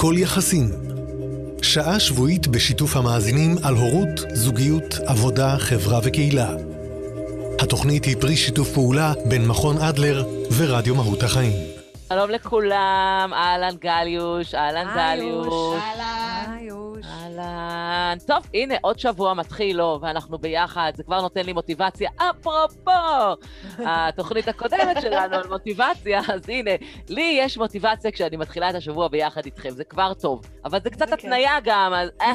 כל יחסים. שעה שבועית בשיתוף המאזינים על הורות, זוגיות, עבודה, חברה וקהילה. התוכנית היא פרי שיתוף פעולה בין מכון אדלר ורדיו מהות החיים. שלום לכולם, אהלן גליוש, אהלן דליוש. אהלן. אהלן. טוב, הנה, עוד שבוע מתחיל לו, ואנחנו ביחד, זה כבר נותן לי מוטיבציה. אפרופו, התוכנית הקודמת שלנו על מוטיבציה, אז הנה, לי יש מוטיבציה כשאני מתחילה את השבוע ביחד איתכם, זה כבר טוב. אבל זה קצת. התניה גם, אז אה,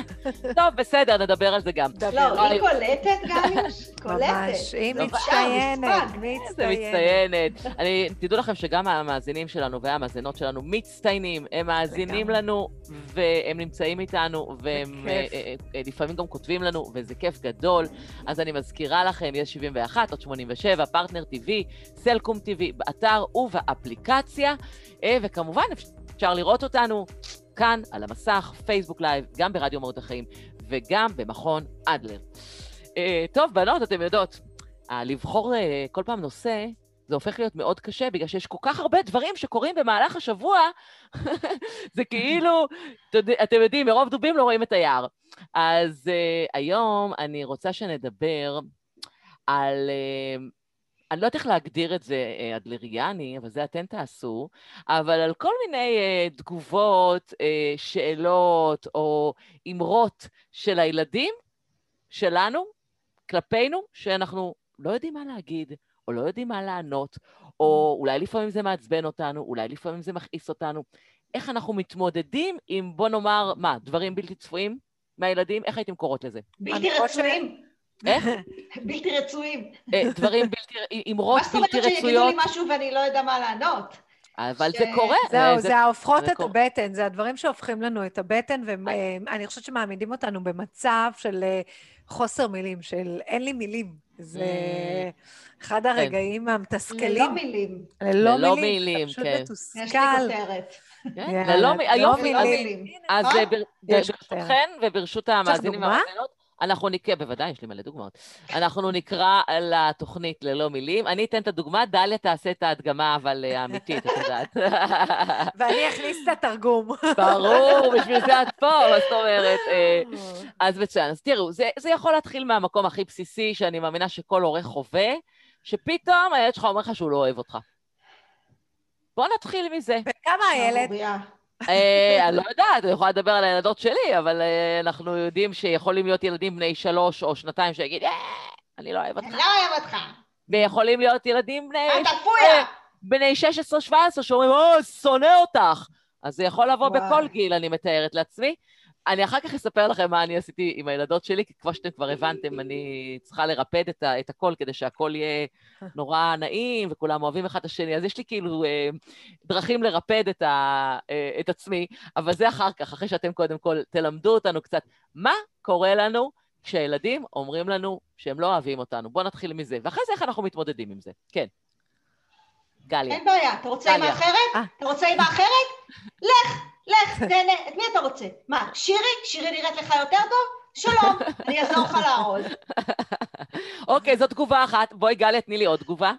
טוב, בסדר, נדבר על זה גם. לא, היא קולטת, גליוש? קולטת. ממש, היא מצטיינת, מצטיינת. תדעו לכם שגם המאזינים שלנו והמאזינות שלנו מצטיינים, הם מאזינים. לנו, והם נמצאים איתנו, והם אה, לפעמים גם כותבים לנו, וזה כיף גדול. אז אני מזכירה לכם, יש 71, עוד 87, פרטנר TV, סלקום TV, באתר ובאפליקציה, אה, וכמובן אפשר לראות אותנו כאן על המסך, פייסבוק live, גם ברדיו מהות החיים, וגם במכון אדלר. אה, טוב, בנות, אתן יודעות, לבחור כל פעם נושא, זה הופך להיות מאוד קשה, בגלל שיש כל כך הרבה דברים שקורים במהלך השבוע, זה כאילו, אתם יודעים, מרוב דובים לא רואים את היער. אז אה, היום אני רוצה שנדבר על... Uh, אני לא יודעת איך להגדיר את זה uh, אדלריאני, אבל זה אתם תעשו, אבל על כל מיני uh, תגובות, uh, שאלות או אמרות של הילדים שלנו, כלפינו, שאנחנו לא יודעים מה להגיד, או לא יודעים מה לענות, או אולי לפעמים זה מעצבן אותנו, אולי לפעמים זה מכעיס אותנו. איך אנחנו מתמודדים עם, בוא נאמר, מה, דברים בלתי צפויים מהילדים? איך הייתם קוראות לזה? בלתי רצויים. איך? בלתי רצויים. אה, דברים בלתי, אמרות מה זאת אומרת בלתי שיגידו לי רצויות, משהו ואני לא יודע מה לענות? אבל ש- זה קורה. זהו, אה, זה ההופכות זה את קורה. הבטן, זה הדברים שהופכים לנו את הבטן, ואני חושבת שמעמידים אותנו במצב של אה, חוסר מילים, של אין לי מילים. זה Mm. אחד הרגעים ללא המתסכלים. מילים. ללא ללא מילים. אתה פשוט כן. מתוסכל. יש לי כותרת. כן? ללא לא מילים. אז אה? אה, ברשותכן וברשות המאזינים? והמאזינות, אנחנו נקרא, בוודאי, יש לי מלא דוגמאות. אנחנו נקרא לתוכנית ללא מילים. אני אתן את הדוגמה, דליה תעשה את ההדגמה, אבל אה, האמיתית, את יודעת. ואני אכניס את התרגום. ברור, בשביל זה את פה, מה זאת אומרת? אה, אז מצוין. אז תראו, זה, זה יכול להתחיל מהמקום הכי בסיסי, שאני מאמינה שכל הורה חווה, שפתאום הילד שלך אומר לך שהוא לא אוהב אותך. בוא נתחיל מזה. וכמה הילד? אה, אני לא יודעת, אני יכולה לדבר על הילדות שלי, אבל אה, אנחנו יודעים שיכולים להיות ילדים בני שלוש או שנתיים שיגיד, אה, אני לא אוהב אני אותך. לא אוהב אותך. ויכולים להיות ילדים בני, אתה פויה. בני 16-17 שאומרים, או, שונא אותך. אז זה יכול לבוא וואי. בכל גיל, אני מתארת לעצמי. אני אחר כך אספר לכם מה אני עשיתי עם הילדות שלי, כי כמו שאתם כבר הבנתם, אני צריכה לרפד את, ה- את הכל כדי שהכל יהיה נורא נעים וכולם אוהבים אחד את השני. אז יש לי כאילו אה, דרכים לרפד את, ה, אה, את עצמי, אבל זה אחר כך, אחרי שאתם קודם כל תלמדו אותנו קצת מה קורה לנו כשהילדים אומרים לנו שהם לא אוהבים אותנו. בואו נתחיל מזה, ואחרי זה איך אנחנו מתמודדים עם זה. כן. גליה. אין בעיה. אתה רוצה אימא דליה. אחרת? אה. אתה רוצה אימא אחרת? לך, לך, תהנה. את מי אתה רוצה? מה, שירי? שירי נראית לך יותר טוב? שלום, אני אעזור לך לארוז. אוקיי, זו תגובה אחת. בואי, גליה, תני לי עוד תגובה.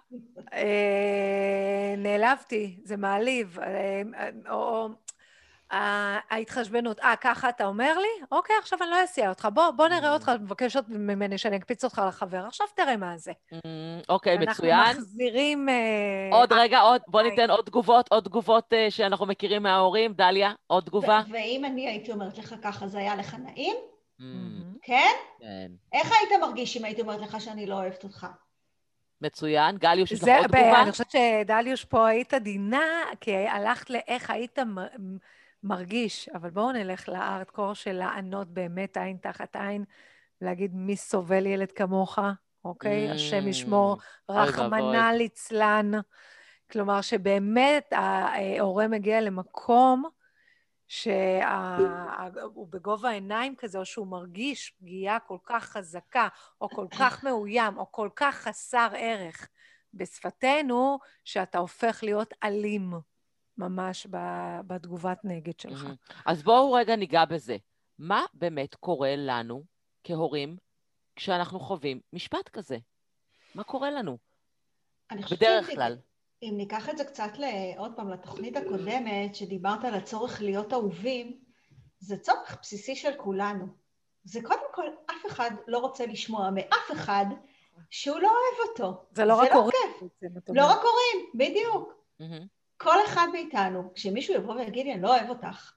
אה, נעלבתי, זה מעליב. אה, אה, ההתחשבנות, אה, ככה אתה אומר לי? אוקיי, עכשיו אני לא אסיע אותך. בוא, בוא נראה אותך, מבקש ממני שאני אקפיץ אותך לחבר. עכשיו תראה מה זה. אמ, אוקיי, אנחנו מצוין. מחזירים... אה, עוד רגע, עוד, בוא. ניתן עוד תגובות, עוד תגובות אה, שאנחנו מכירים מההורים. דליה, עוד תגובה. ואם אני הייתי אומרת לך ככה, זה היה לך נעים? מהמם. כן? כן, איך היית מרגיש אם הייתי אומרת לך שאני לא אוהבת אותך? מצוין. גליוש, יש לך זה, עוד תגובה? אני חושבת שדליוש פה היית עדינה, כי הלכת לאיך היית מרגיש, אבל בואו נלך לארדקור של לענות באמת עין תחת עין, להגיד מי סובל ילד כמוך, אוקיי? Mm, השם ישמור, רחמנא. ליצלן. כלומר, שבאמת ההורה מגיע למקום שהוא בגובה העיניים כזה, או שהוא מרגיש פגיעה כל כך חזקה, או כל כך מאוים, או כל כך חסר ערך בשפתנו, שאתה הופך להיות אלים ממש בתגובת נגד שלך. אז בואו רגע ניגע בזה. מה באמת קורה לנו כהורים כשאנחנו חווים משפט כזה? מה קורה לנו? בדרך כלל. אם ניקח את זה קצת עוד פעם לתוכנית הקודמת, שדיברת על הצורך להיות אהובים, זה צורך בסיסי של כולנו. זה קודם כל, אף אחד לא רוצה לשמוע מאף אחד שהוא לא אוהב אותו. זה לא רק לא הורים. לא רק הורים, בדיוק. כל אחד מאיתנו, כשמישהו יבוא ויגיד לי, אני לא אוהב אותך,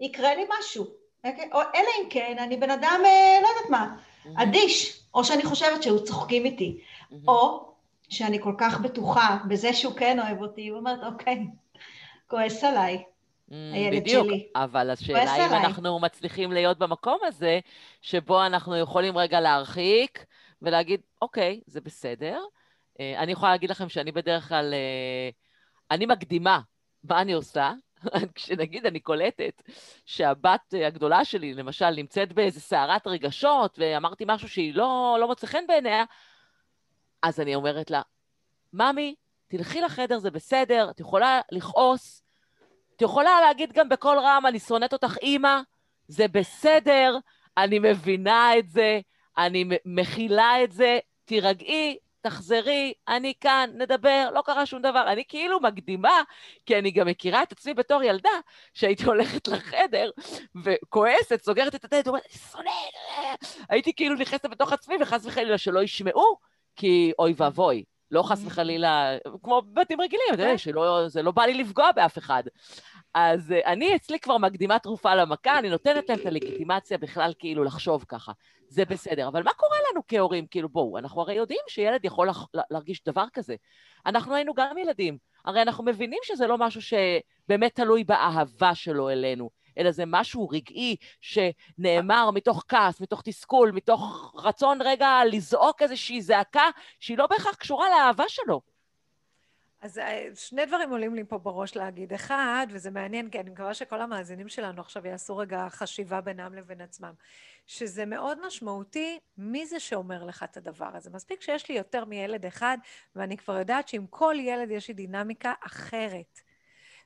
יקרה לי משהו. אוקיי? או אלא אם כן, אני בן אדם, אה, לא יודעת מה, אדיש, או שאני חושבת שהוא צוחקים איתי, או שאני כל כך בטוחה בזה שהוא כן אוהב אותי, ואומרת, אוקיי, כועס עליי, הילד בדיוק, שלי. אבל השאלה אם עליי. אנחנו מצליחים להיות במקום הזה, שבו אנחנו יכולים רגע להרחיק ולהגיד, אוקיי, זה בסדר. אה, אני יכולה להגיד לכם שאני בדרך כלל, אה, אני מקדימה מה אני עושה. כשנגיד אני קולטת שהבת הגדולה שלי, למשל, נמצאת באיזה סערת רגשות, ואמרתי משהו שהיא לא, לא מוצא חן בעיניה, אז אני אומרת לה, ממי, תלכי לחדר, זה בסדר, את יכולה לכעוס, את יכולה להגיד גם בקול רם, אני שונאת אותך אימא, זה בסדר, אני מבינה את זה, אני מכילה את זה, תירגעי, תחזרי, אני כאן, נדבר, לא קרה שום דבר. אני כאילו מקדימה, כי אני גם מכירה את עצמי בתור ילדה, שהייתי הולכת לחדר וכועסת, סוגרת את הדלת, אומרת, שונאת, הייתי כאילו נכנסת בתוך עצמי, וחס וחלילה שלא ישמעו, כי אוי ואבוי. לא חס וחלילה, כמו בבתים רגילים, אתה יודע, שלא, זה לא בא לי לפגוע באף אחד. אז אה, אני אצלי כבר מקדימה תרופה למכה, אני נותנת להם את הלגיטימציה בכלל כאילו לחשוב ככה. זה בסדר. אבל מה קורה לנו כהורים? כאילו, בואו, אנחנו הרי יודעים שילד יכול לח- להרגיש דבר כזה. אנחנו היינו גם ילדים. הרי אנחנו מבינים שזה לא משהו שבאמת תלוי באהבה שלו אלינו, אלא זה משהו רגעי שנאמר מתוך כעס, מתוך תסכול, מתוך רצון רגע לזעוק איזושהי זעקה שהיא לא בהכרח קשורה לאהבה שלו. אז אה, שני דברים עולים לי פה בראש להגיד. אחד, וזה מעניין, כי אני מקווה שכל המאזינים שלנו עכשיו יעשו רגע חשיבה בינם לבין עצמם, שזה מאוד משמעותי מי זה שאומר לך את הדבר הזה. מספיק שיש לי יותר מילד אחד, ואני כבר יודעת שעם כל ילד יש לי דינמיקה אחרת.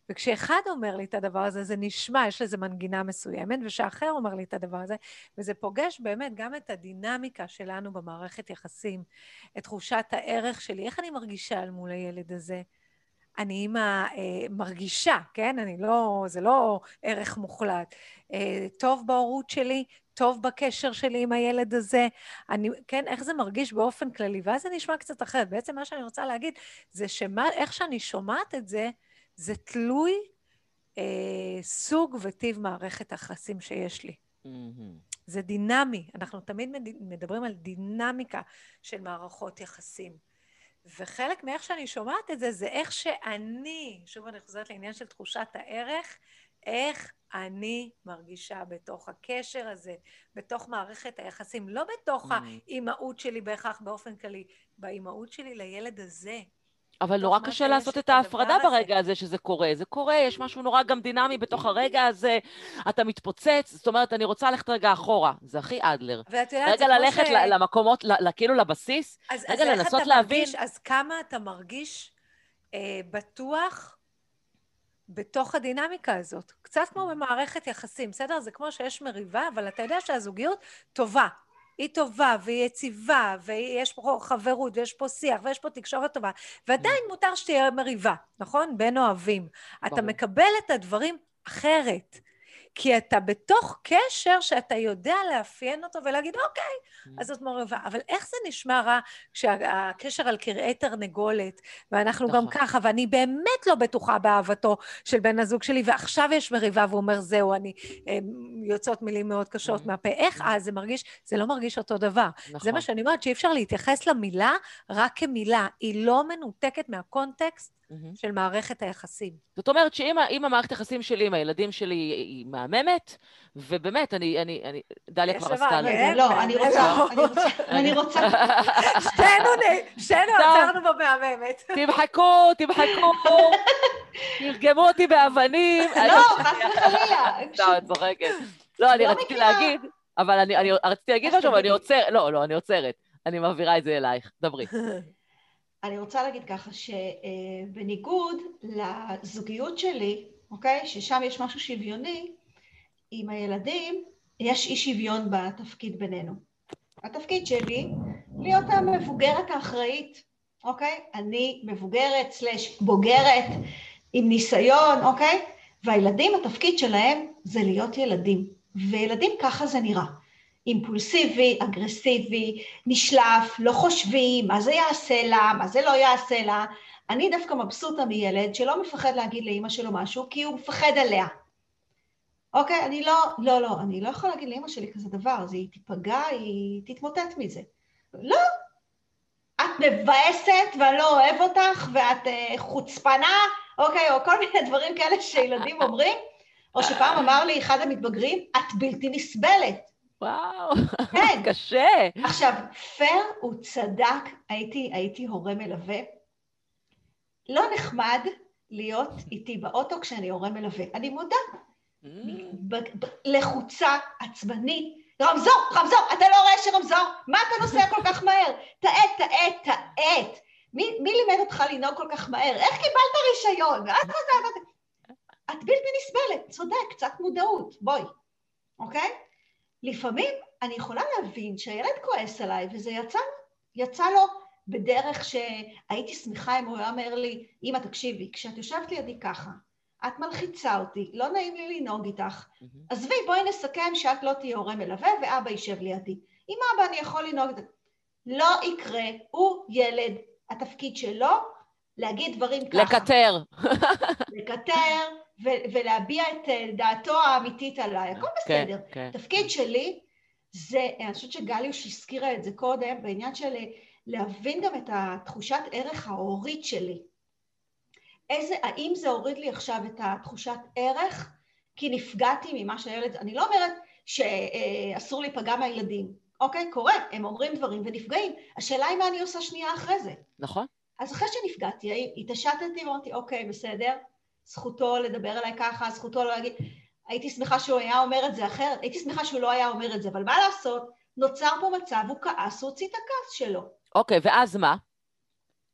וכשאחד אומר לי את הדבר הזה, זה נשמע, יש לזה מנגינה מסוימת, וכשאחר אומר לי את הדבר הזה, וזה פוגש באמת גם את הדינמיקה שלנו במערכת יחסים, את תחושת הערך שלי, איך אני מרגישה אל מול הילד הזה. אני אימא אה, מרגישה, כן? אני לא, זה לא ערך מוחלט. אה, טוב בהורות שלי, טוב בקשר שלי עם הילד הזה, אני, כן, איך זה מרגיש באופן כללי, ואז זה נשמע קצת אחרת. בעצם מה שאני רוצה להגיד זה שאיך שאני שומעת את זה, זה תלוי אה, סוג וטיב מערכת היחסים שיש לי. זה דינמי, אנחנו תמיד מד- מדברים על דינמיקה של מערכות יחסים. וחלק מאיך שאני שומעת את זה, זה איך שאני, שוב אני חוזרת לעניין של תחושת הערך, איך אני מרגישה בתוך הקשר הזה, בתוך מערכת היחסים, לא בתוך Mm. האימהות שלי בהכרח באופן כללי, באימהות שלי לילד הזה. אבל נורא קשה לעשות את ההפרדה. ברגע הזה שזה קורה. זה קורה, יש משהו נורא גם דינמי בתוך הרגע הזה, אתה מתפוצץ, זאת אומרת, אני רוצה ללכת רגע אחורה, זה הכי אדלר. ואת יודעת, זה רגע כמו ללכת ש... ל- למקומות, ל- ל- כאילו לבסיס, אז, רגע, אז לנסות להבין. מרגיש, אז כמה אתה מרגיש אה, בטוח בתוך הדינמיקה הזאת? קצת כמו במערכת יחסים, בסדר? זה כמו שיש מריבה, אבל אתה יודע שהזוגיות טובה. היא טובה והיא יציבה, ויש פה חברות, ויש פה שיח, ויש פה תקשורת טובה, ועדיין מותר שתהיה מריבה, נכון? בין אוהבים. אתה. מקבל את הדברים אחרת. כי אתה בתוך קשר שאתה יודע לאפיין אותו ולהגיד, אוקיי, אז זאת מריבה. אבל איך זה נשמע רע כשהקשר על כרעי תרנגולת, ואנחנו גם נכון. ככה, ואני באמת לא בטוחה באהבתו של בן הזוג שלי, ועכשיו יש מריבה והוא אומר, זהו, אני, אה, יוצאות מילים מאוד קשות Mhm. מהפה. איך אז זה מרגיש? זה לא מרגיש אותו דבר. זה נכון. מה שאני אומרת, שאי אפשר להתייחס למילה רק כמילה. היא לא מנותקת מהקונטקסט מהמם. של מערכת היחסים. זאת אומרת שאם המערכת היחסים שלי עם הילדים שלי היא היא מהממת, ובאמת, אני, אני, אני, דליה כבר עשתה לי. כן? לא, אני רוצה, לא. אני רוצה, אני רוצה, שתינו, נ- שתינו. עצרנו במהממת. תמחקו, תמחקו, תרגמו אותי באבנים. לא, חס וחלילה. סתם, אני צוחקת. לא, אני לא רציתי. להגיד, אבל אני אני רציתי להגיד משהו, אבל אני. עוצרת, לא, לא, אני עוצרת. אני מעבירה את זה אלייך. דברי. אני רוצה להגיד ככה, שבניגוד לזוגיות שלי, אוקיי, ששם יש משהו שוויוני, עם הילדים יש אי שוויון בתפקיד בינינו. התפקיד שלי להיות המבוגרת האחראית, אוקיי? אני מבוגרת סלש בוגרת עם ניסיון, אוקיי? והילדים, התפקיד שלהם זה להיות ילדים. וילדים ככה זה נראה. אימפולסיבי, אגרסיבי, נשלף, לא חושבים, מה זה יעשה לה, מה זה לא יעשה לה. אני דווקא מבסוטה מילד שלא מפחד להגיד לאימא שלו משהו, כי הוא מפחד עליה. אוקיי? אני לא, לא, לא, אני לא יכולה להגיד לאימא שלי כזה דבר, אז היא תיפגע, היא תתמוטט מזה. לא. את מבאסת ואני לא אוהב אותך, ואת uh, חוצפנה, אוקיי, או כל מיני דברים כאלה שילדים אומרים, או שפעם אמר לי אחד המתבגרים, את בלתי נסבלת. וואו, כן. קשה. עכשיו, פר הוא צדק, הייתי, הייתי הורה מלווה. לא נחמד להיות איתי באוטו כשאני הורה מלווה. אני מודה. Mm. לחוצה, עצבנית. רמזור, רמזור, אתה לא רואה שרמזור? מה אתה נוסע כל כך מהר? תאט, תאט, תאט. מי, מי לימד אותך לנהוג כל כך מהר? איך קיבלת רישיון? את, את, את, את בלתי נסבלת, צודק, קצת מודעות, בואי, אוקיי? לפעמים אני יכולה להבין שהילד כועס עליי, וזה יצא, יצא לו בדרך שהייתי שמחה אם הוא היה אומר לי, אמא, תקשיבי, כשאת יושבת לידי ככה, את מלחיצה אותי, לא נעים לי לנהוג איתך, עזבי, בואי נסכם שאת לא תהיי הורה מלווה ואבא יישב לידי. עם אבא אני יכול לנהוג איתך. לא יקרה, הוא ילד, התפקיד שלו להגיד דברים ככה. לקטר. לקטר, ו- ולהביע את אה, דעתו האמיתית עליי, הכל כן, בסדר. כן, כן. תפקיד שלי זה, אני חושבת שגליוש הזכירה את זה קודם, בעניין של אה, להבין גם את התחושת ערך ההורית שלי. איזה, האם זה הוריד לי עכשיו את התחושת ערך? כי נפגעתי ממה שהילד, אני לא אומרת שאסור להיפגע מהילדים, אוקיי? קורה, הם אומרים דברים ונפגעים. השאלה היא מה אני עושה שנייה אחרי זה. נכון. אז אחרי שנפגעתי, התעשתתי ואמרתי, אוקיי, בסדר, זכותו לדבר אליי ככה, זכותו לא להגיד... הייתי שמחה שהוא היה אומר את זה אחרת, הייתי שמחה שהוא לא היה אומר את זה, אבל מה לעשות, נוצר פה מצב, הוא כעס, הוא הוציא את הכעס שלו. אוקיי, ואז מה?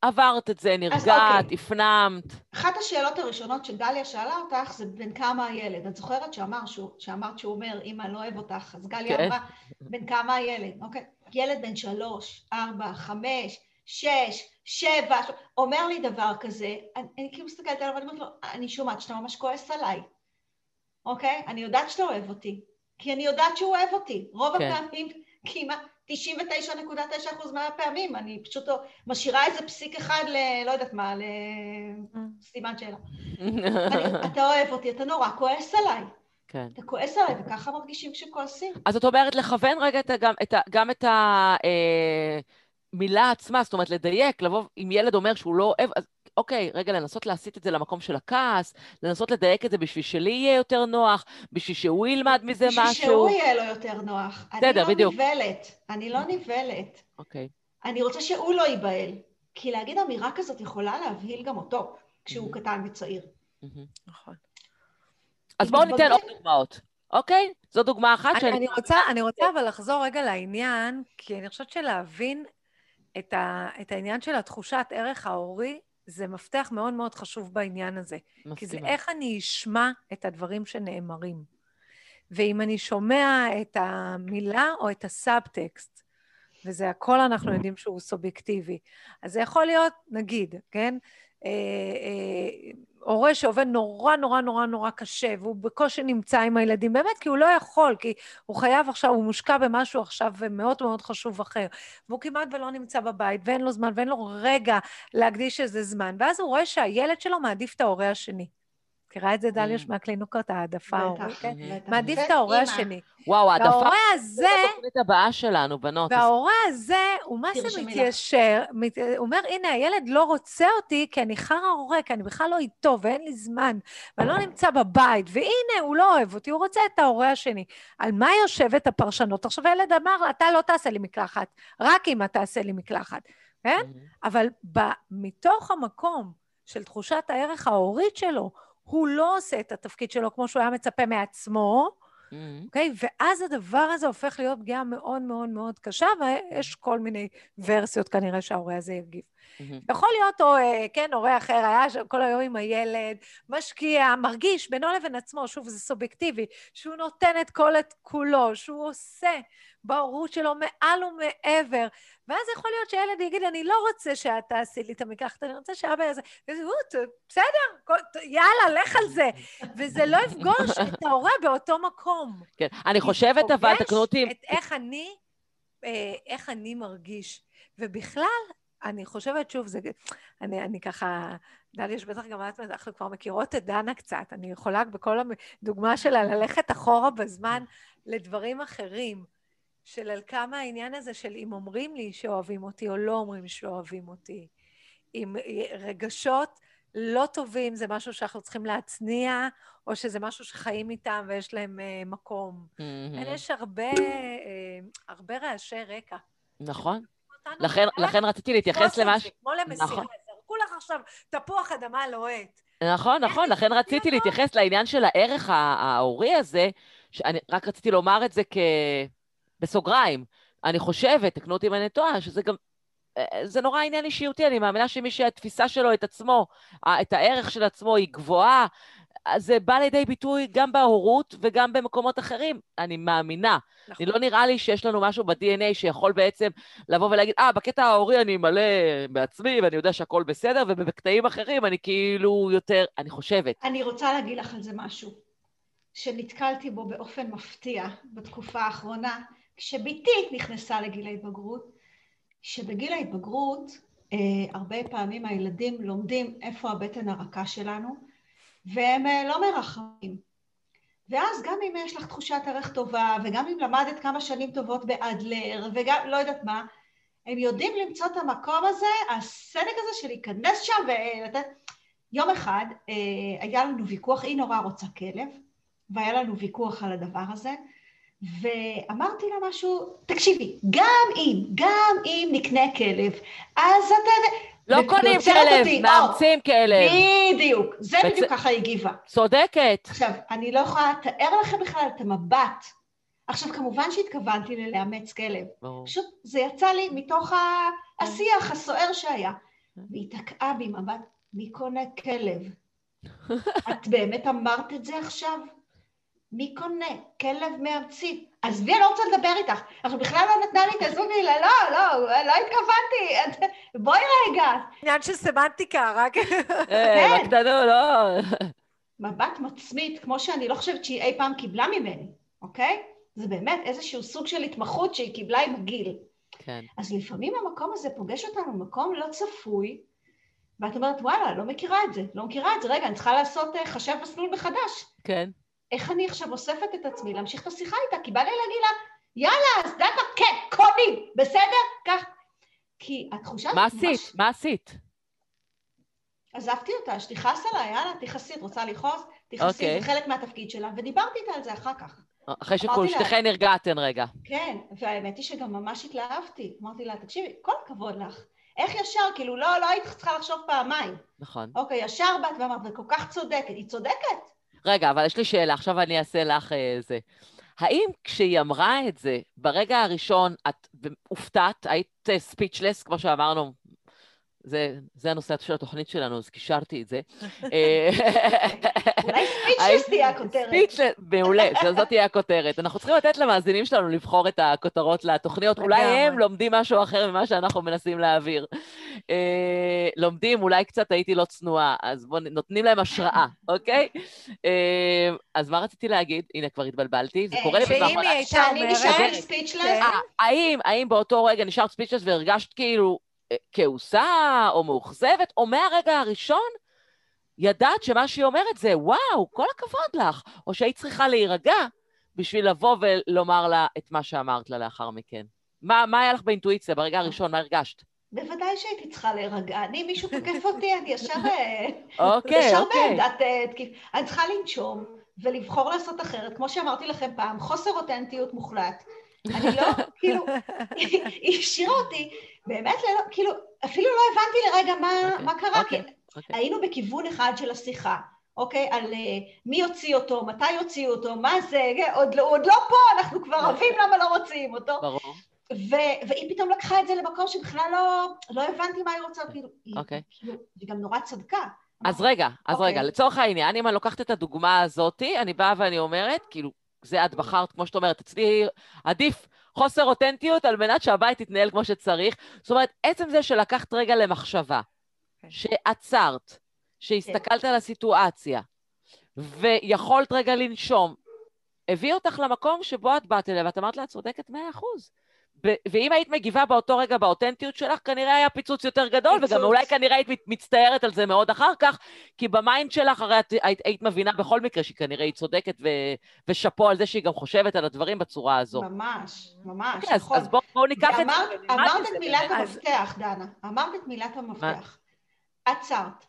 עברת את זה, נרגעת, אוקיי. הפנמת. אחת השאלות הראשונות שגליה שאלה אותך זה בין כמה הילד. את זוכרת שאמר שהוא, שאמרת שהוא אומר, אמא, אני לא אוהב אותך, אז גליה כן. אמרה, בין כמה הילד, אוקיי? ילד בן שלוש, ארבע, חמש, שש, שבע, אומר לי דבר כזה, אני, אני כאילו מסתכלת עליו ואני אומרת לו, אני שומעת שאתה ממש כועס עליי, אוקיי? אני יודעת שאתה אוהב אותי, כי אני יודעת שהוא אוהב אותי. רוב כן. הפעמים, כמעט 99.9% מהפעמים, אני פשוט משאירה איזה פסיק אחד ל... לא יודעת מה, לסימן שאלה. אני, אתה אוהב אותי, אתה נורא כועס עליי. כן. אתה כועס עליי, וככה מרגישים כשכועסים. אז את אומרת לכוון רגע את, גם, את, גם את ה... אה... המילה עצמה, זאת אומרת, לדייק, לבוא, אם ילד אומר שהוא לא אוהב, אז אוקיי, רגע, לנסות להסיט את זה למקום של הכעס, לנסות לדייק את זה בשביל שלי יהיה יותר נוח, בשביל שהוא ילמד מזה בשביל משהו. בשביל שהוא יהיה לו יותר נוח. בסדר, בדיוק. אני לא נבלת, אני לא נבלת. אוקיי. אני רוצה שהוא לא ייבהל, כי להגיד אמירה כזאת יכולה להבהיל גם אותו, כשהוא mm-hmm. קטן וצעיר. נכון. אז בואו ניתן עוד דוגמאות. אוקיי? זו דוגמה אחת שאני... אני רוצה, אני רוצה אבל לחזור רגע לעניין, כי אני חושבת שלהבין את, ה, את העניין של התחושת ערך ההורי, זה מפתח מאוד מאוד חשוב בעניין הזה. מסכימה. כי זה איך אני אשמע את הדברים שנאמרים. ואם אני שומע את המילה או את הסאבטקסט, וזה הכל אנחנו יודעים שהוא סובייקטיבי, אז זה יכול להיות, נגיד, כן? אה, אה, הורה שעובד נורא נורא נורא נורא קשה, והוא בקושי נמצא עם הילדים, באמת, כי הוא לא יכול, כי הוא חייב עכשיו, הוא מושקע במשהו עכשיו מאוד מאוד חשוב אחר, והוא כמעט ולא נמצא בבית, ואין לו זמן, ואין לו רגע להקדיש איזה זמן, ואז הוא רואה שהילד שלו מעדיף את ההורה השני. מכירה את זה, דליוש, mm. מהקלינוקות, העדפה ההורית, כן? מעדיף את ההורה השני. וואו, העדפה... וההורה הזה... זאת התוכנית הבאה שלנו, בנות. וההורה הזה, הוא מה זה מתיישר, הוא אומר, הנה, הילד לא רוצה אותי כי אני חרא הורה, כי אני בכלל לא איתו ואין לי זמן, ואני לא נמצא בבית, והנה, הוא לא אוהב אותי, הוא רוצה את ההורה השני. על מה יושבת הפרשנות? עכשיו, הילד אמר, אתה לא תעשה לי מקלחת, רק אם אתה תעשה לי מקלחת, כן? אבל מתוך המקום של תחושת הערך ההורית שלו, הוא לא עושה את התפקיד שלו כמו שהוא היה מצפה מעצמו, mm-hmm. אוקיי? Mm-hmm. Okay? ואז הדבר הזה הופך להיות פגיעה מאוד מאוד מאוד קשה, ויש כל מיני ורסיות כנראה שההורה הזה יגיב. Mm-hmm. יכול להיות, או, אה, כן, הורה אחר היה שם כל היום עם הילד, משקיע, מרגיש בינו לבין עצמו, שוב, זה סובייקטיבי, שהוא נותן את כל את כולו, שהוא עושה, בהורות שלו מעל ומעבר. ואז יכול להיות שילד יגיד, אני לא רוצה שאת תעשי לי את המקלחת, אני רוצה שאבא יעשה... בסדר, יאללה, לך על זה. וזה לא יפגוש את ההורה באותו מקום. כן, אני חושבת אבל, תקנו אותי... את איך אני, אה, איך אני מרגיש. ובכלל, אני חושבת, שוב, זה... אני, אני ככה... דלי, יש בטח גם את, אנחנו כבר מכירות את דנה קצת, אני יכולה בכל הדוגמה שלה ללכת אחורה בזמן לדברים אחרים, של על כמה העניין הזה של אם אומרים לי שאוהבים אותי או לא אומרים שאוהבים אותי, אם רגשות לא טובים זה משהו שאנחנו צריכים להצניע, או שזה משהו שחיים איתם ויש להם uh, מקום. Mm-hmm. יש הרבה, uh, הרבה רעשי רקע. נכון. לכן, לכן רציתי להתייחס למה ש... כמו למסירה, נכון. זרקו לך עכשיו תפוח אדמה לוהט. נכון, נכון, לכן רציתי להתייחס לעניין של הערך ההורי הזה, שאני רק רציתי לומר את זה כ... בסוגריים. אני חושבת, תקנו אותי אם אני טועה, שזה גם... אה, זה נורא עניין אישיותי, אני מאמינה שמי שהתפיסה שלו את עצמו, את הערך של עצמו היא גבוהה, אז זה בא לידי ביטוי גם בהורות וגם במקומות אחרים, אני מאמינה. נכון. אני לא נראה לי שיש לנו משהו ב-DNA שיכול בעצם לבוא ולהגיד, אה, בקטע ההורי אני מלא בעצמי ואני יודע שהכל בסדר, ובקטעים אחרים אני כאילו יותר, אני חושבת. אני רוצה להגיד לך על זה משהו, שנתקלתי בו באופן מפתיע בתקופה האחרונה, כשבתי נכנסה לגיל ההתבגרות, שבגיל ההתבגרות אה, הרבה פעמים הילדים לומדים איפה הבטן הרכה שלנו, והם אה, לא מרחמים. ואז גם אם יש לך תחושת ערך טובה, וגם אם למדת כמה שנים טובות באדלר, וגם לא יודעת מה, הם יודעים למצוא את המקום הזה, הסדק הזה של להיכנס שם ולתת... יום אחד אה, היה לנו ויכוח, היא נורא רוצה כלב, והיה לנו ויכוח על הדבר הזה, ואמרתי לה משהו, תקשיבי, גם אם, גם אם נקנה כלב, אז אתה... לא קונים כלב, מאמצים כלב. בדיוק, זה בצ... בדיוק ככה היא הגיבה. צודקת. עכשיו, אני לא יכולה לתאר לכם בכלל את המבט. עכשיו, כמובן שהתכוונתי ללאמץ כלב. ברור. פשוט זה יצא לי מתוך השיח הסוער שהיה. והיא תקעה בי מבט, מי קונה כלב? את באמת אמרת את זה עכשיו? מי קונה? כלב מאמצים. עזבי, אני לא רוצה לדבר איתך. עכשיו, בכלל לא נתנה לי את הזוג מילה, לא, לא, לא התכוונתי. בואי רגע. עניין של סמנטיקה, רק... אה, כן. בקטנו, לא. מבט מצמית, כמו שאני לא חושבת שהיא אי פעם קיבלה ממני, אוקיי? זה באמת איזשהו סוג של התמחות שהיא קיבלה עם הגיל. כן. אז לפעמים המקום הזה פוגש אותנו במקום לא צפוי, ואת אומרת, וואלה, לא מכירה את זה, לא מכירה את זה, רגע, אני צריכה לעשות אה, חשב מסלול מחדש. כן. איך אני עכשיו אוספת את עצמי להמשיך את השיחה איתה? כי בא לי להגיד לה, יאללה, אז דקה, כן, קונים, בסדר? כך. כי התחושה... מה עשית? מה עשית? עזבתי אותה, שתכעס עליי, יאללה, תכעסי, את רוצה לכעוס? תכעסי, okay. זה אוקיי. חלק מהתפקיד שלה, ודיברתי איתה על זה אחר כך. אחרי שכול שתיכן הרגעתן רגע. כן, והאמת היא שגם ממש התלהבתי. אמרתי לה, תקשיבי, כל הכבוד לך. איך ישר, כאילו, לא, לא היית צריכה לחשוב פעמיים. נכון. אוקיי, ישר באת ואמרת, וכל כך צודקת. היא צודקת. רגע, אבל יש לי שאלה, עכשיו אני אעשה לך אה, זה. האם כשהיא אמרה את זה, ברגע הראשון את הופתעת, היית ספיצ'לס, כמו שאמרנו זה, זה הנושא של התוכנית שלנו, אז קישרתי את זה. אולי ספיצ'לס תהיה הכותרת. ספיצ'לס, מעולה, זאת תהיה הכותרת. אנחנו צריכים לתת למאזינים שלנו לבחור את הכותרות לתוכניות. אולי הם לומדים משהו אחר ממה שאנחנו מנסים להעביר. אה, לומדים, אולי קצת הייתי לא צנועה, אז בואו, נותנים להם השראה, אוקיי? אה, אז מה רציתי להגיד? הנה, כבר התבלבלתי, זה קורה לי בזמן האחרונה. שאני נשארת ספיצ'לס? האם באותו רגע נשארת ספיצ'לס והרגשת כאילו... כעוסה או מאוכזבת, או מהרגע הראשון ידעת שמה שהיא אומרת זה, וואו, כל הכבוד לך, או שהיית צריכה להירגע בשביל לבוא ולומר לה את מה שאמרת לה לאחר מכן. מה, מה היה לך באינטואיציה ברגע הראשון, מה הרגשת? בוודאי שהייתי צריכה להירגע. אני, מישהו תוקף אותי, אני ישר... אה, אוקיי, ישר אוקיי. בעמדת אה, תקיף. אני צריכה לנשום ולבחור לעשות אחרת. כמו שאמרתי לכם פעם, חוסר אותנטיות מוחלט. אני לא, כאילו, היא השאירה אותי באמת, לא, כאילו, אפילו לא הבנתי לרגע מה, okay, אוקיי, מה קרה, okay, כי okay. אוקיי. היינו בכיוון אחד של השיחה, אוקיי? על uh, מי יוציא אותו, מתי יוציאו אותו, מה זה, כן, עוד, לא, עוד לא פה, אנחנו כבר רבים למה לא מוציאים אותו. ברור. ו- והיא פתאום לקחה את זה למקום שבכלל לא, לא הבנתי מה היא רוצה, כאילו, אוקיי. היא, כאילו, היא גם נורא צדקה. אז רגע, אז okay. רגע, לצורך העניין, אם אני לוקחת את הדוגמה הזאתי, אני באה ואני אומרת, כאילו, זה את בחרת, כמו שאת אומרת, אצלי עדיף חוסר אותנטיות על מנת שהבית יתנהל כמו שצריך. זאת אומרת, עצם זה שלקחת רגע למחשבה, כן. שעצרת, שהסתכלת. על הסיטואציה, ויכולת רגע לנשום, הביא אותך למקום שבו את באת אליה, ואת אמרת לה, את צודקת מאה אחוז. ואם היית מגיבה באותו רגע באותנטיות שלך, כנראה היה פיצוץ יותר גדול, פיצוץ. וגם אולי כנראה היית מצטערת על זה מאוד אחר כך, כי ב mind שלך הרי את היית, היית מבינה בכל מקרה שהיא כנראה היא צודקת, ו, ושאפו על זה שהיא גם חושבת על הדברים בצורה הזו. ממש, ממש, okay, נכון. אז, אז בואו בוא ניקח את זה. אמרת את מילת המפתח, דנה. אמרת את מילת המפתח. עצרת.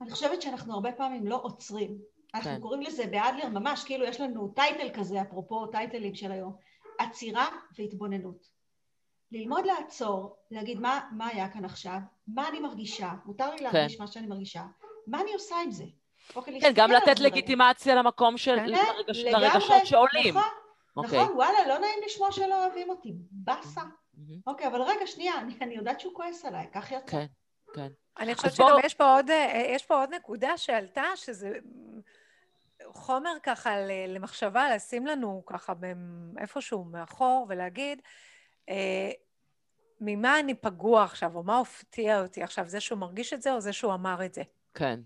אני חושבת שאנחנו הרבה פעמים לא עוצרים. אנחנו כן. קוראים לזה באדלר ממש, כאילו יש לנו title כזה, אפרופו טייטלים של היום. עצירה והתבוננות. ללמוד לעצור, להגיד מה, מה היה כאן עכשיו, מה אני מרגישה, מותר לי להרגיש כן. מה שאני מרגישה, מה אני עושה עם זה. אוקיי, כן, גם לתת לגיטימציה רגע. למקום של כן, לרגש, לרגשות שעולים. נכון, אוקיי. נכון, וואלה, לא נעים לשמוע שלא אוהבים אותי, באסה. אוקיי, אבל רגע, שנייה, אני, אני יודעת שהוא כועס עליי, כך יצא. כן, כן. אני חושבת שגם בוא... יש, פה עוד, אה, יש פה עוד נקודה שעלתה, שזה חומר ככה למחשבה, לשים לנו ככה איפשהו מאחור ולהגיד, אה, ממה אני פגוע עכשיו, או מה הפתיע אותי עכשיו, זה שהוא מרגיש את זה או זה שהוא אמר את זה. כן.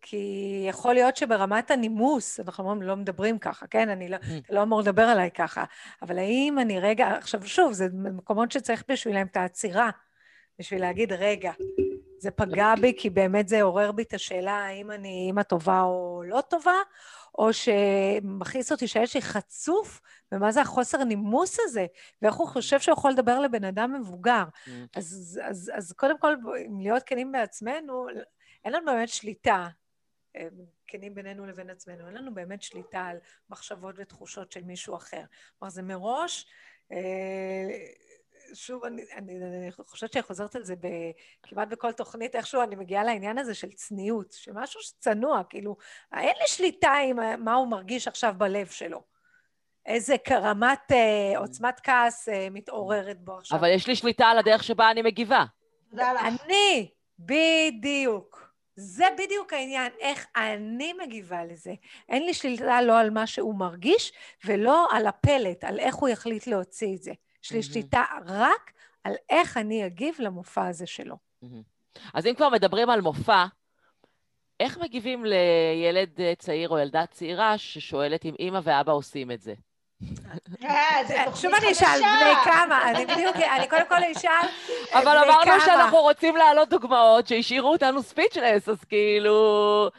כי יכול להיות שברמת הנימוס, אנחנו לא מדברים ככה, כן? אני לא, mm. אתה לא אמור לדבר עליי ככה, אבל האם אני רגע, עכשיו שוב, זה מקומות שצריך בשבילם את העצירה, בשביל להגיד, רגע, זה פגע בי כי באמת זה עורר בי את השאלה האם אני אימא טובה או לא טובה, או שמכניס אותי שהילד שלי חצוף, ומה זה החוסר נימוס הזה, ואיך הוא חושב שהוא יכול לדבר לבן אדם מבוגר. Mm. אז, אז, אז קודם כל, אם להיות כנים בעצמנו, אין לנו באמת שליטה, כנים בינינו לבין עצמנו, אין לנו באמת שליטה על מחשבות ותחושות של מישהו אחר. כלומר, זה מראש... אה, שוב, אני, אני, אני חושבת שאני חוזרת על זה ב, כמעט בכל תוכנית, איכשהו אני מגיעה לעניין הזה של צניעות, שמשהו שצנוע, כאילו, אין לי שליטה עם מה הוא מרגיש עכשיו בלב שלו. איזה רמת אה, עוצמת כעס אה, מתעוררת בו עכשיו. אבל יש לי שליטה על הדרך שבה אני מגיבה. אני, בדיוק. זה בדיוק העניין, איך אני מגיבה לזה. אין לי שליטה לא על מה שהוא מרגיש, ולא על הפלט, על איך הוא יחליט להוציא את זה. יש לי שליטה רק על איך אני אגיב למופע הזה שלו. אז אם כבר מדברים על מופע, איך מגיבים לילד אה, צעיר או ילדה צעירה ששואלת אם אימא ואבא עושים את זה? אה, שוב אני אשאל בני כמה, אני בדיוק, אני קודם כל אשאל בני כמה. אבל אמרנו שאנחנו רוצים להעלות דוגמאות שהשאירו אותנו ספיצ'לס, אז כאילו...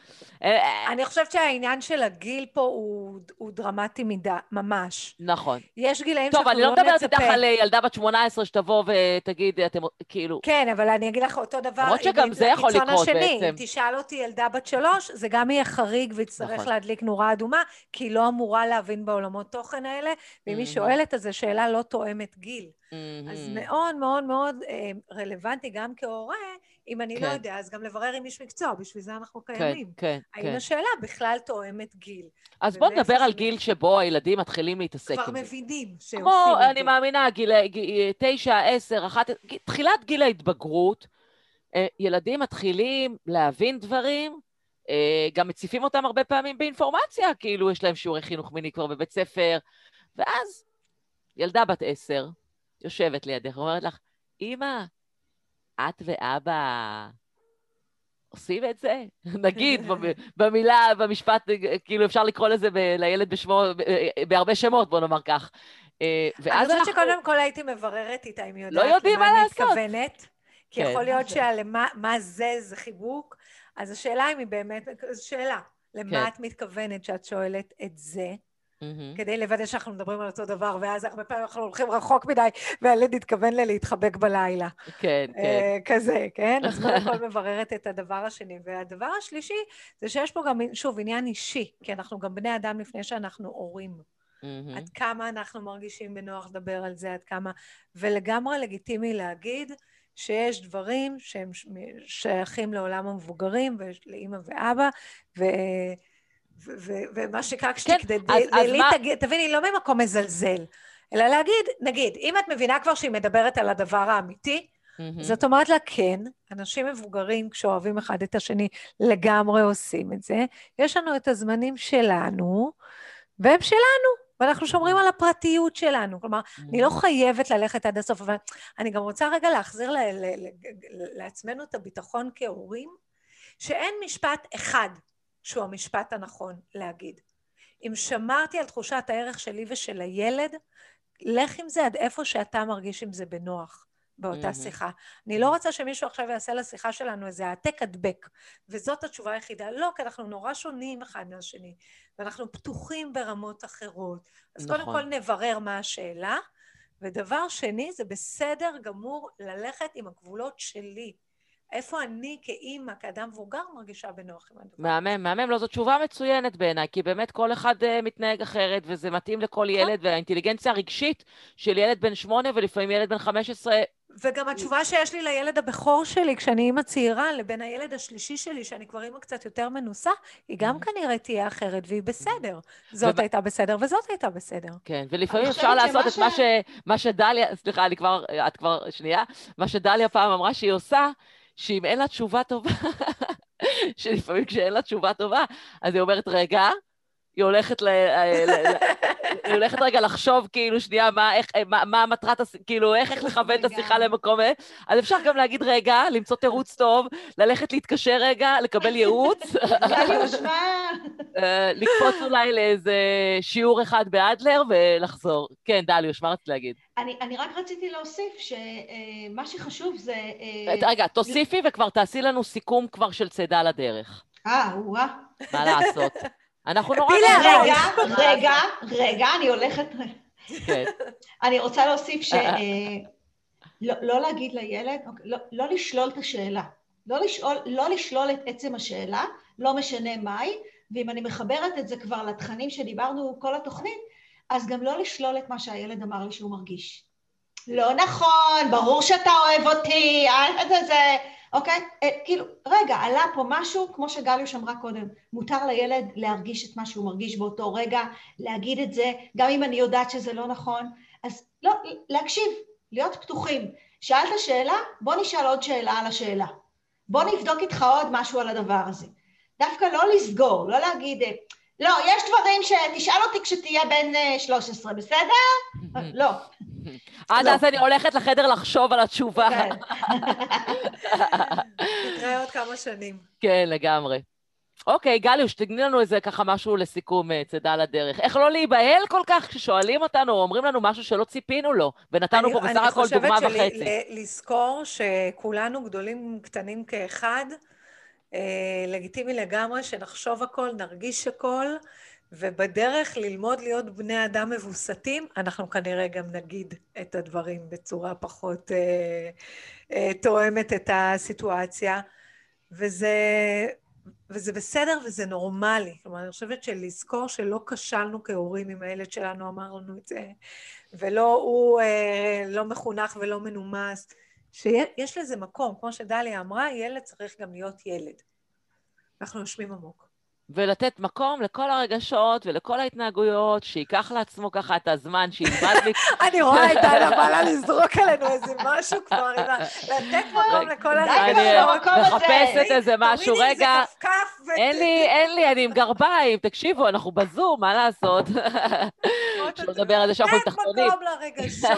אה, אני חושבת שהעניין של הגיל פה הוא, הוא דרמטי מדי, ממש. נכון. יש גילאים שאנחנו לא נצפה... טוב, אני לא מדברת איתך על ילדה בת 18 שתבוא ותגיד, אתם כאילו... כן, אבל אני אגיד לך אותו דבר... למרות שגם זה יכול לקרות השני, בעצם. אם תשאל אותי ילדה בת שלוש, זה גם יהיה חריג ויצטרך נכון. להדליק נורה אדומה, כי היא לא אמורה להבין בעולמות תוכן האלה, ואם היא שואלת, אז זו שאלה לא תואמת גיל. אז מאוד מאוד מאוד אה, רלוונטי גם כהורה, אם אני לא כן. לא יודע, אז גם לברר עם איש מקצוע, בשביל זה אנחנו כן, קיימים. כן, כן, האם כן. השאלה בכלל תואמת גיל. אז בואו נדבר על גיל שבו הילדים מתחילים להתעסק עם זה. כבר מבינים שעושים את זה. כמו, אני מאמינה, גיל תשע, עשר, אחת, תחילת גיל ההתבגרות, אה, ילדים מתחילים להבין דברים, אה, גם מציפים אותם הרבה פעמים באינפורמציה, כאילו יש להם שיעורי חינוך מיני כבר בבית ספר, ואז ילדה בת עשר יושבת לידך ואומרת לך, אמא, את ואבא עושים את זה? נגיד, במילה, במשפט, כאילו אפשר לקרוא לזה ב- לילד בשמו, בהרבה שמות, בוא נאמר כך. אה, אני חושבת שקודם כל הייתי מבררת איתה אם היא יודעת לא יודעים מה לעשות. מתכוונת. כי כן. יכול להיות שלמה זה, זה חיבוק. אז השאלה אם היא באמת, זו שאלה. למה כן. את מתכוונת שאת שואלת את זה? Mm-hmm. כדי לוודא שאנחנו מדברים על אותו דבר, ואז הרבה פעמים אנחנו הולכים רחוק מדי, והילד התכוון ללהתחבק בלילה. כן, כן. Uh, כזה, כן? אז קודם כל מבררת את הדבר השני. והדבר השלישי, זה שיש פה גם, שוב, עניין אישי, כי אנחנו גם בני אדם לפני שאנחנו הורים. Mm-hmm. עד כמה אנחנו מרגישים בנוח לדבר על זה, עד כמה... ולגמרי לגיטימי להגיד שיש דברים שהם שייכים לעולם המבוגרים, לאימא ואבא, ו... ומה שקרה כשתגדלי, כן, תביני, לא ממקום מזלזל, אלא להגיד, נגיד, אם את מבינה כבר שהיא מדברת על הדבר האמיתי, Mm-hmm. זאת אומרת לה, כן, אנשים מבוגרים כשאוהבים אחד את השני לגמרי עושים את זה. יש לנו את הזמנים שלנו, והם שלנו, ואנחנו שומרים על הפרטיות שלנו. כלומר, אני לא חייבת ללכת עד הסוף, אבל אני גם רוצה רגע להחזיר ל- ל- ל- לעצמנו את הביטחון כהורים, שאין משפט אחד שהוא המשפט הנכון להגיד. אם שמרתי על תחושת הערך שלי ושל הילד, לך עם זה עד איפה שאתה מרגיש עם זה בנוח. באותה mm-hmm. שיחה. אני לא רוצה שמישהו עכשיו יעשה לשיחה שלנו איזה העתק הדבק, וזאת התשובה היחידה. לא, כי אנחנו נורא שונים אחד מהשני, ואנחנו פתוחים ברמות אחרות. אז נכון. קודם כל נברר מה השאלה, ודבר שני, זה בסדר גמור ללכת עם הגבולות שלי. איפה אני כאימא, כאדם מבוגר, מרגישה בנוח עם הדבר. מהמם, מהמם. לא, זו תשובה מצוינת בעיניי, כי באמת כל אחד uh, מתנהג אחרת, וזה מתאים לכל נכון. ילד, והאינטליגנציה הרגשית של ילד בן שמונה, ולפעמים ילד בן חמש עשרה, וגם התשובה שיש לי לילד הבכור שלי, כשאני אימא צעירה, לבין הילד השלישי שלי, שאני כבר אימא קצת יותר מנוסה, היא גם. כנראה תהיה אחרת, והיא בסדר. זאת הייתה בסדר וזאת הייתה בסדר. כן, ולפעמים אפשר לעשות את מה שדליה, סליחה, אני כבר, את כבר, שנייה, מה שדליה פעם אמרה שהיא עושה, שאם אין לה תשובה טובה, שלפעמים כשאין לה תשובה טובה, אז היא אומרת, רגע, היא הולכת ל... היא הולכת רגע לחשוב, כאילו, שנייה, מה, איך, מה, מה המטרת, כאילו, איך, איך לכוון את השיחה למקום... אז אפשר גם להגיד רגע, למצוא תירוץ טוב, ללכת להתקשר רגע, לקבל ייעוץ. אה, לקפוץ אולי לאיזה שיעור אחד באדלר ולחזור. כן, דליוש, מה רצית להגיד? אני, אני רק רציתי להוסיף שמה אה, שחשוב זה... אה, רגע, תוסיפי וכבר תעשי לנו סיכום כבר של צידה לדרך. אה, וואה. מה לעשות? אנחנו נורא... רגע, רגע, רגע, אני הולכת... כן. אני רוצה להוסיף ש... אה, לא, לא להגיד לילד, אוקיי, לא, לא לשלול את השאלה. לא לא לשלול את עצם השאלה, לא משנה מהי, ואם אני מחברת את זה כבר לתכנים שדיברנו כל התוכנית, אז גם לא לשלול את מה שהילד אמר לי שהוא מרגיש. לא נכון, ברור שאתה אוהב אותי, אל תזה, אוקיי? אה, כאילו, רגע, עלה פה משהו, כמו שגליוש אמרה קודם, מותר לילד להרגיש את מה שהוא מרגיש באותו רגע, להגיד את זה, גם אם אני יודעת שזה לא נכון, אז לא, להקשיב, להיות פתוחים. שאלת שאלה, בוא נשאל עוד שאלה על השאלה. בוא נבדוק איתך עוד משהו על הדבר הזה. דווקא לא לסגור, לא להגיד, אה, לא, יש דברים שתשאל אותי כשתהיה בן 13, אה, בסדר? לא. עד אז אני הולכת לחדר לחשוב על התשובה. כן. נתראה עוד כמה שנים. כן, לגמרי. אוקיי, גליוש, תגני לנו איזה ככה משהו לסיכום, אה, צידה לדרך. איך לא להיבהל כל כך כששואלים אותנו או אומרים לנו משהו שלא ציפינו לו, ונתנו פה בסך הכל דוגמה וחצי. אני חושבת שלזכור שכולנו גדולים קטנים כאחד, לגיטימי לגמרי שנחשוב הכל, נרגיש הכל, ובדרך ללמוד להיות בני אדם מבוסתים, אנחנו כנראה גם נגיד את הדברים בצורה פחות אה, אה, תואמת את הסיטואציה, וזה, וזה בסדר וזה נורמלי. כלומר, אני חושבת שלזכור שלא כשלנו כהורים אם הילד שלנו אמר לנו את זה, ולא הוא אה, לא מחונך ולא מנומס, שיש לזה מקום, כמו שדליה אמרה, ילד צריך גם להיות ילד. אנחנו יושבים עמוק. ולתת מקום לכל הרגשות ולכל ההתנהגויות, שייקח לעצמו ככה את הזמן, שילמד לי... אני רואה את דנה בא לזרוק עלינו איזה משהו כבר, לתת מקום לכל הרגשות. אני מחפשת איזה משהו, רגע, אין לי, אין לי, אני עם גרביים, תקשיבו, אנחנו בזום, מה לעשות? שלא לדבר על זה שאנחנו עם תחתונים. תת מקום לרגשות.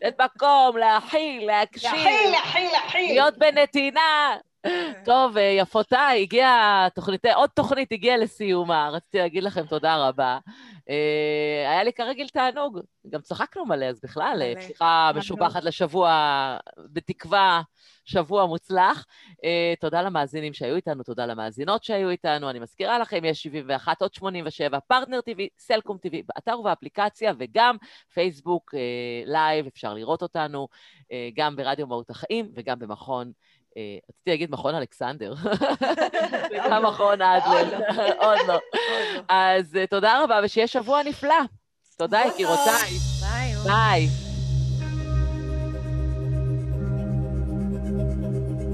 תת מקום, להכיל, להקשיב. להכיל, להכיל, להכיל. להיות בנתינה. טוב, אה, יפותיי, הגיעה תוכנית, עוד תוכנית הגיעה לסיומה, רציתי להגיד לכם תודה רבה. אה, היה לי כרגיל תענוג, גם צחקנו מלא, אז בכלל, אה, פתיחה משובחת לשבוע, בתקווה, שבוע מוצלח. תודה למאזינים שהיו איתנו, תודה למאזינות שהיו איתנו. אני מזכירה לכם, יש 71 עוד 87, פרטנר TV, סלקום TV, באתר ובאפליקציה, וגם פייסבוק live, אפשר לראות אותנו, גם ברדיו מהות החיים וגם במכון אה, רציתי להגיד מכון אלכסנדר, וגם מכון אדלר, עוד לא. אז אה, תודה רבה, ושיהיה שבוע נפלא. תודה, יקירותיי. ביי. ביי.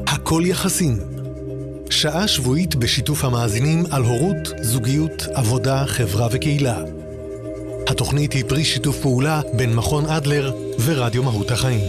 הכל יחסים. שעה שבועית בשיתוף המאזינים על הורות, זוגיות, עבודה, חברה וקהילה. התוכנית היא פרי שיתוף פעולה בין מכון אדלר ורדיו מהות החיים.